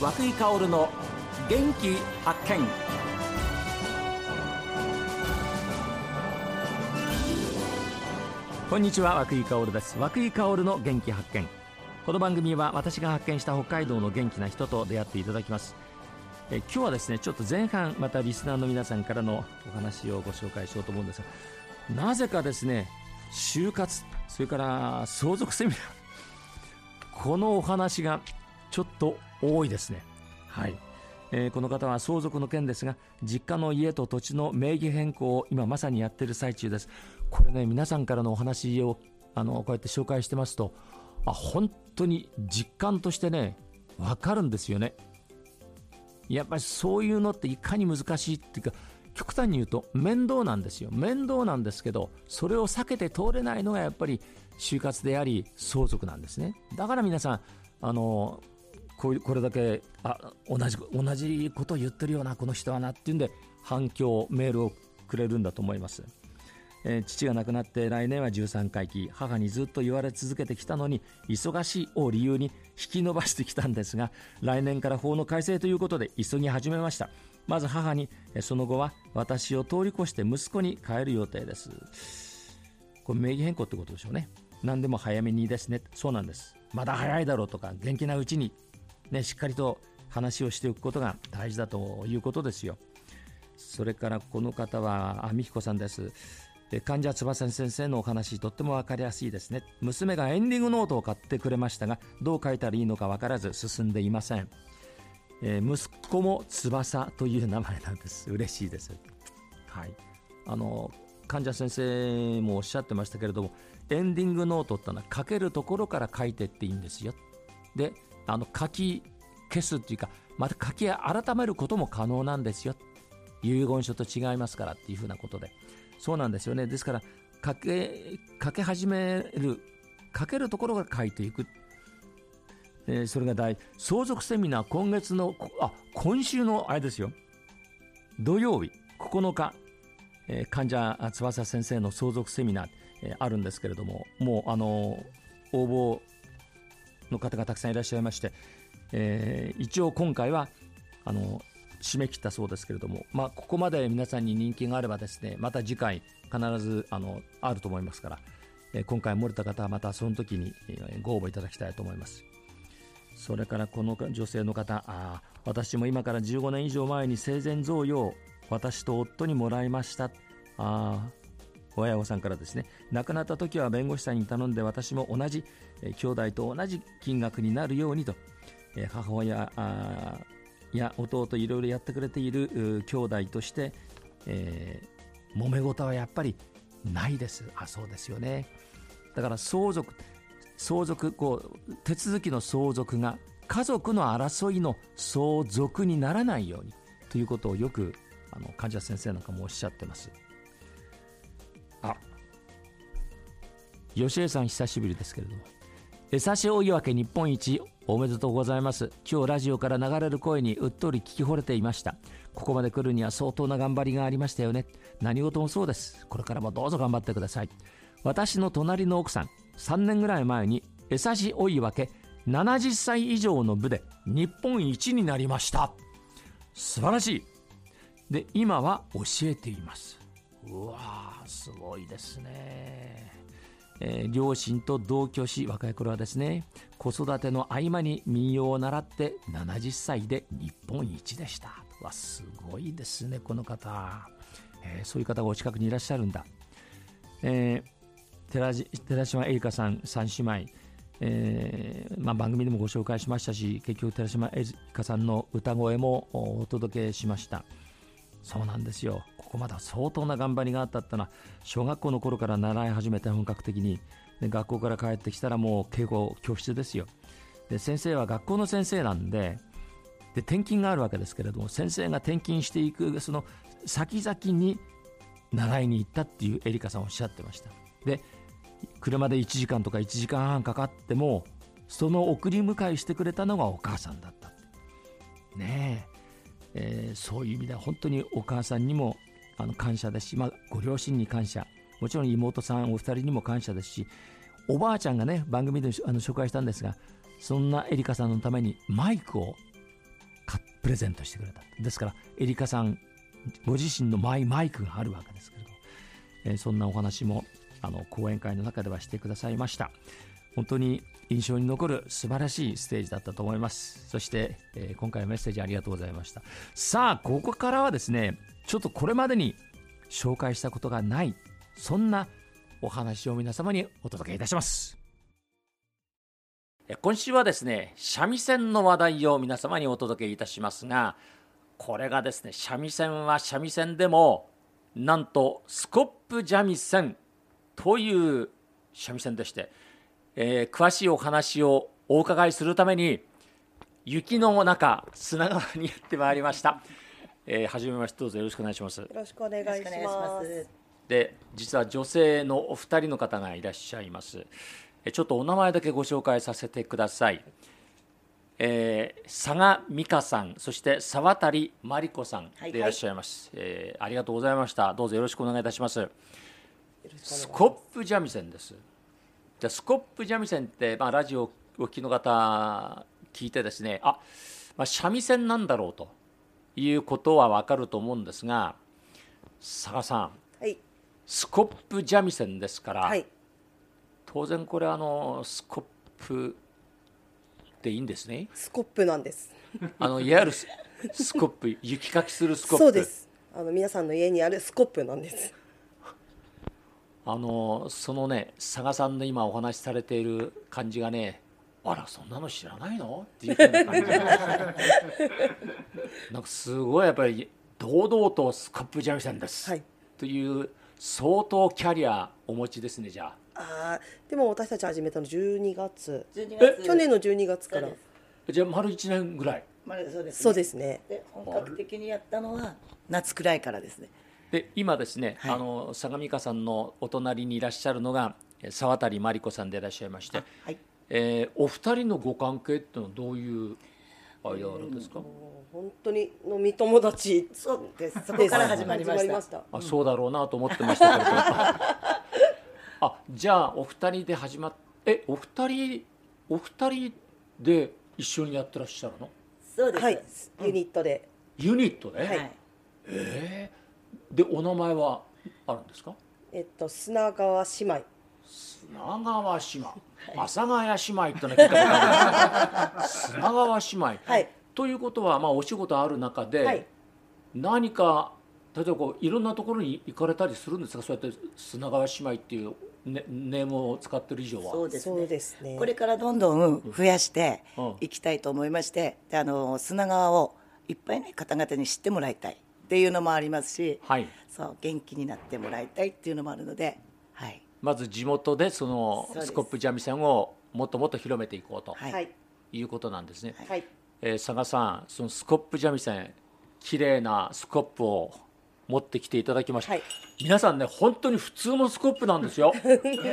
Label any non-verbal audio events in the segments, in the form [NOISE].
和久井薫の元気発見。こんにちは和久井薫です。和久井薫の元気発見。この番組は私が発見した北海道の元気な人と出会っていただきます。え今日はですねちょっと前半またリスナーの皆さんからのお話をご紹介しようと思うんですがなぜかですね就活それから相続セミナーこのお話がちょっと多いですね。はい、えー、この方は相続の件ですが実家の家と土地の名義変更を今まさにやっている最中です。これね皆さんからのお話をあのこうやって紹介してますとあ本当に実感としてね分かるんですよね。やっぱりそういうのっていかに難しいっていうか極端に言うと面倒なんですよ。面倒なんですけどそれを避けて通れないのがやっぱり就活であり相続なんですね。だから皆さんあのここれだけあ同じ同じことを言ってるようなこの人はなっていうんで反響メールをくれるんだと思います、えー、父が亡くなって来年は13回忌母にずっと言われ続けてきたのに忙しいを理由に引き延ばしてきたんですが来年から法の改正ということで急ぎ始めました。まず母にその後は私を通り越して息子に帰る予定です。これ名義変更ってことでしょうね。何でも早めにですね。そうなんです。まだ早いだろうとか元気なうちに、ね、しっかりと話をしておくことが大事だということですよ。それからこの方はあ美彦さんです。患者翼先生のお話とっても分かりやすいですね。娘がエンディングノートを買ってくれましたがどう書いたらいいのか分からず進んでいません、えー、息子も翼という名前なんです。嬉しいです。はい。あの患者先生もおっしゃってましたけれどもエンディングノートってのは書けるところから書いていっていいんですよ。であの書き消すっていうかまた書き改めることも可能なんですよ。遺言書と違いますからっていうふうなことで。そうなんですよね。ですから書け書け始める書けるところから書いていく、えー、それが大相続セミナー今月のあ今週のあれですよ。土曜日9日。えー、患者翼先生の相続セミナー、えー、あるんですけれどももうあの応募の方がたくさんいらっしゃいまして、えー、一応今回はあの締め切ったそうですけれども、まあ、ここまで皆さんに人気があればですねまた次回必ずあのあると思いますから、えー、今回漏れた方はまたその時にご応募いただきたいと思います。それからこの女性の方あ私も今から15年以上前に生前贈与を私と夫にもらいました。あ親御さんからですね亡くなった時は弁護士さんに頼んで私も同じ、えー、兄弟と同じ金額になるようにと、え、母親あや弟いろいろやってくれている兄弟として、えー、揉め事はやっぱりないです。あそうですよね。だから相続相続こう手続きの相続が家族の争いの相続にならないようにということをよくあの患者先生なんかもおっしゃってます。あ。吉江さん久しぶりですけれども。江差大岩家日本一おめでとうございます。今日ラジオから流れる声にうっとり聞き惚れていました。ここまで来るには相当な頑張りがありましたよね。何事もそうです。これからもどうぞ頑張ってください。私の隣の奥さん3年ぐらい前に江差大岩家70歳以上の部で日本一になりました。素晴らしい。で今は教えています。うわすごいですね、えー、両親と同居し若い頃はですね子育ての合間に民謡を習って70歳で日本一でした。わすごいですねこの方、えー、そういう方がお近くにいらっしゃるんだ、えー、寺島絵里香さん3姉妹。えーまあ、番組でもご紹介しましたし結局寺島絵里香さんの歌声もお届けしました、そうなんですよ。ここまで相当な頑張りがあったってのは小学校の頃から習い始めて本格的に。で学校から帰ってきたらもう敬語教室ですよ。で先生は学校の先生なんでで転勤があるわけですけれども先生が転勤していくその先々に習いに行ったっていうエリカさんおっしゃってました。で車で1時間とか1時間半かかってもその送り迎えしてくれたのがお母さんだったねえ。えー、そういう意味では本当にお母さんにもあの感謝ですし、まあ、ご両親に感謝。もちろん妹さんお二人にも感謝ですしおばあちゃんがね番組であの紹介したんですがそんなエリカさんのためにマイクをプレゼントしてくれた。ですからエリカさんご自身のマイマイクがあるわけですけれど、えーそんなお話もあの講演会の中ではしてくださいました。本当に印象に残る素晴らしいステージだったと思います。そして、えー今回はメッセージありがとうございました。さあここからはですねちょっとこれまでに紹介したことがないそんなお話を皆様にお届けいたします。え今週はですね三味線の話題を皆様にお届けいたしますがこれがですね三味線は三味線でもなんとスコップ三味線という三味線でして、えー詳しいお話をお伺いするために雪の中砂川にやってまいりました、えー、はじめましてどうぞよろしくお願いします。よろしくお願いしまます。す。で実は女性のお二人の方がいらっしゃいます。えちょっとお名前だけご紹介させてください、えー佐賀美香さんそして沢渡真理子さんはいでいらっしゃいます、えーありがとうございました。どうぞよろしくお願いいたします。ます。スコップ三味線ですじゃあスコップ三味線って、まあ、ラジオをお聞きの方聞いてですねあ、まあ、三味線なんだろうということは分かると思うんですが佐賀さんはい。スコップ三味線ですから、はい。当然これあのスコップでいいんですね？スコップなんです。[LAUGHS] あのいわゆるススコップ雪かきするスコップ。そうです。あの皆さんの家にあるスコップなんですあのそのね佐賀さんの今お話しされている感じがねあらそんなの知らないの？っていうふうな感じなんかすごいやっぱり堂々とスコップ三味線です、はい。という相当キャリアお持ちですねじゃあ。あーでも私たち始めたの12月。12月。去年の12月から。じゃあ丸1年ぐらい。そうです、ね。そうですね。で本格的にやったのは夏くらいからですね。で今ですね、はいあの相模香さんのお隣にいらっしゃるのがえー沢渡真理子さんでいらっしゃいまして、はい。えーお二人のご関係っていうのはどういう間柄ですか、本当に飲み友達そうです。そこから始まりました。たあそうだろうなと思ってましたけれどあじゃあお二人で始まっえお二人お二人で一緒にやってらっしゃるの？そうです。はいユニットでユニットで、はい。えーでお名前はあるんですか？えっと砂川姉妹。砂川姉妹。阿佐ヶ谷姉妹ってのは聞いたことある [LAUGHS] 砂川姉妹、はい。ということはまあお仕事ある中で、はい。何か例えばこういろんなところに行かれたりするんですか？そうやって砂川姉妹っていうネネームを使ってる以上は。そうですね。ですね。これからどんどん増やしてうん。いきたいと思いまして、であの砂川をいっぱいね方々に知ってもらいたいっていうのもありますし、はい。そう元気になってもらいたいっていうのもあるので、はい。まず地元でそのスコップ三味線をもっともっと広めていこうとはい。はいいうことなんですね、はい。えー佐賀さんそのスコップ三味線綺麗なスコップを持ってきていただきました、はい。皆さんね本当に普通のスコップなんですよ。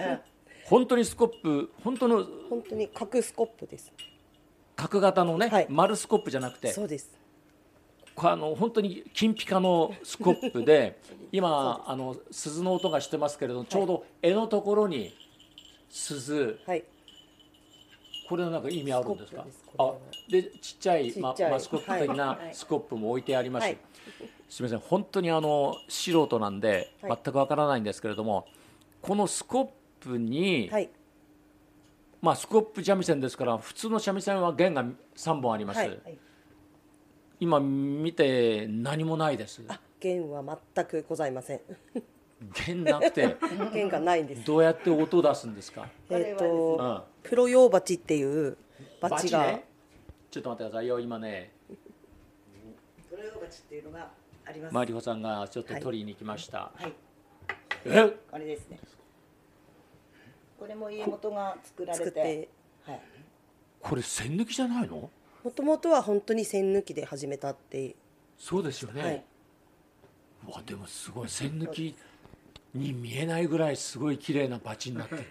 [LAUGHS] 本当にスコップ本当の本当に角スコップです。角型のね、はい。丸スコップじゃなくてそうですあの本当に金ピカのスコップで [LAUGHS] 今あの鈴の音がしてますけれどちょうど柄のところに鈴。はい。これはなんか意味あるんですか？あでちっちゃいマスコップ的なはい。スコップも置いてあります、はい。すみません本当にあの素人なんではい。全くわからないんですけれども、このスコップに、はい。まあスコップ三味線ですから普通の三味線は弦が3本あります、はい今見て何もないです。あ弦は全くございません。弦なくて。[LAUGHS] 弦がないんです。どうやって音を出すんですか、えっ、これはと、うんプロ用鉢っていうバ鉢が、チね？ちょっと待ってくださいよ。今ね。トロヨバチっていうのがあります。マリホさんがちょっと取りに来ました、はい。え？これですね。これも家元が作られて、はい。これ線抜きじゃないの？もともとは本当に線抜きで始めたって。そうですよね、はい。うわでもすごい。線抜きに見えないぐらいすごい綺麗なバチになってる。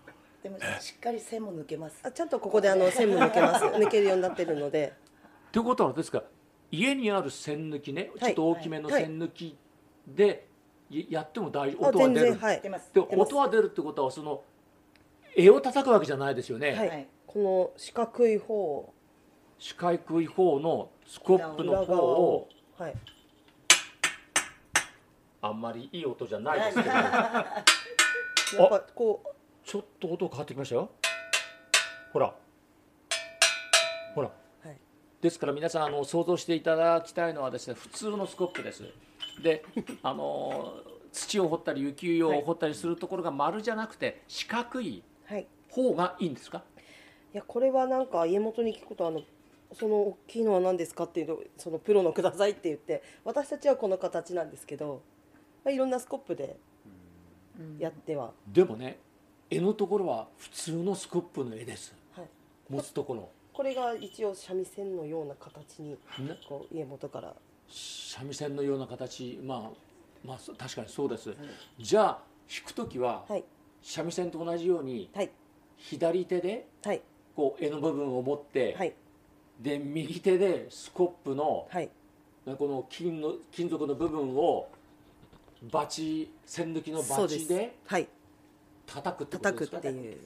[LAUGHS] でもしっかり線も抜けます。あちゃんとここであの [LAUGHS] 線も抜けます。抜けるようになってるので。ということはですか家にある線抜きねちょはいっと大きめのはい。線抜きでいやっても大丈夫あ全音は出る？然はい。出ます。で音は出るってことはその絵を叩くわけじゃないですよね、はい、はい。この四角い方四角い方のスコップの方をはい。あんまりいい音じゃないですけど。[LAUGHS] やっぱこう。ちょっと音変わってきましたよ。ほら。ほら。はい。ですから皆さんあの想像していただきたいのはですね普通のスコップです。で [LAUGHS] あの土を掘ったり雪を掘ったりするところが丸じゃなくて四角いはい。方がいいんですか？いやこれはなんか家元に聞くことあのその大きいのは何ですかっていうのをそのプロのくださいって言って私たちはこの形なんですけど、まあ、いろんなスコップでやっては、でもね絵のところは普通のスコップの絵です。はい、持つところ。これが一応三味線のような形にね。こう家元から。三味線のような形。まあまあそ確かにそうです、じゃあ弾く時ははい。三味線と同じようにはい。左手ではい。こう絵の部分を持って、はいで右手でスコップのはい。この金の金属の部分をバチ線抜きのバチではい。叩くってこと叩くですかっていう。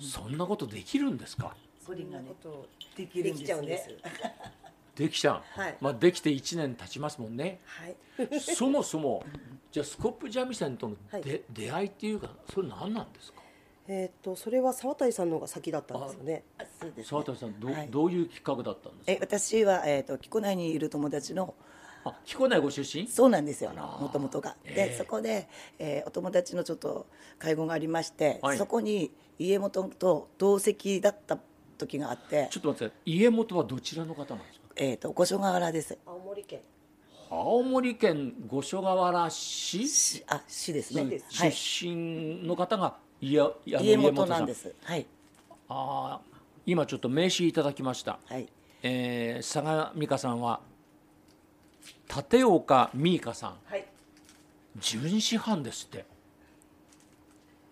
そんなことできるんですか？それがねことできるんですできちゃうんです。できちゃう、はい。まあ、できて1年経ちますもんね。はい。そもそもじゃあスコップ三味線とのはい。で、出会いっていうかそれ何なんですか？えーっとそれは沢渡さんの方が先だったんですよね。あそうです、沢渡さんど,、はい。どういうきっかけだったんですか？え私は、えー、と木古内にいる友達のあ彦根ご出身？そうなんですよ。もともとが。ええ。でそこで、えーお友達のちょっと会合がありまして、はい。そこに家元と同席だった時があってちょっと待って家元はどちらの方なんですか？えー、と五所川原です。青森県。青森県五所川原市？しあ市ですね。出身の方が家家元さなんです。はい。ああ今ちょっと名刺いただきました、はい。えー、佐賀美香さんは立岡美香さん。はい。巡視班ですって。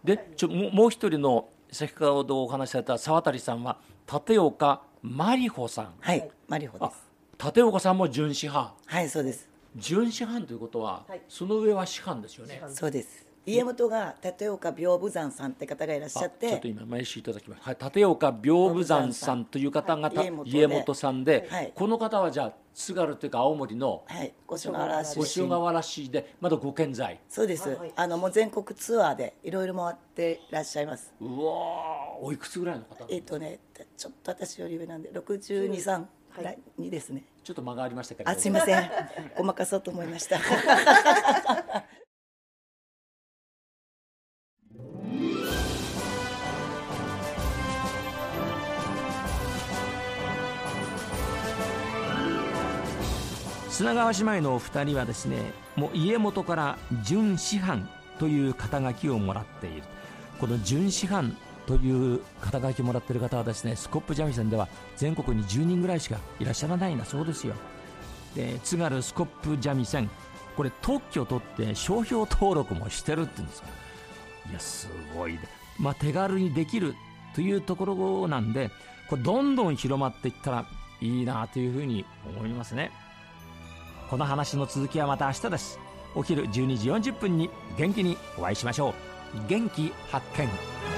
でちょもう一人の先ほどお話しされた沢渡さんは立岡真理穂さん。はい、マリホであす立岡さんも巡視班はいそうです。巡視班ということは、はい。その上は師範ですよね。そうです家元が立岡屏風山さんって方がいらっしゃっあちょっとて今名刺いただきました、はい、立岡屏風山さんという方が、はい家家元さんで、はいこの方はじゃあ津軽というか青森のはい五所川原出身五所川原市でまだご健在。そうです、はいあのもう全国ツアーでいろいろ回っていらっしゃいます。うわーおいくつぐらいの方えっ、とねちょっと私より上なんで623ぐらいにですね、ちょっと間がありましたけれどあすいません。ごまかそうと思いました [LAUGHS] 砂川姉妹のお二人はですねもう家元から準師範という肩書きをもらっている。この準師範という肩書きをもらっている方はですねスコップ三味線では全国に10人ぐらいしかいらっしゃらないんだそうですよ。で津軽スコップ三味線これ特許を取って商標登録もしてるって言うんですよ。いやすごいで、まあ、手軽にできるというところなんでこれどんどん広まっていったらいいなというふうに思いますね。この話の続きはまた明日です。お昼12時40分に元気にお会いしましょう。元気発見。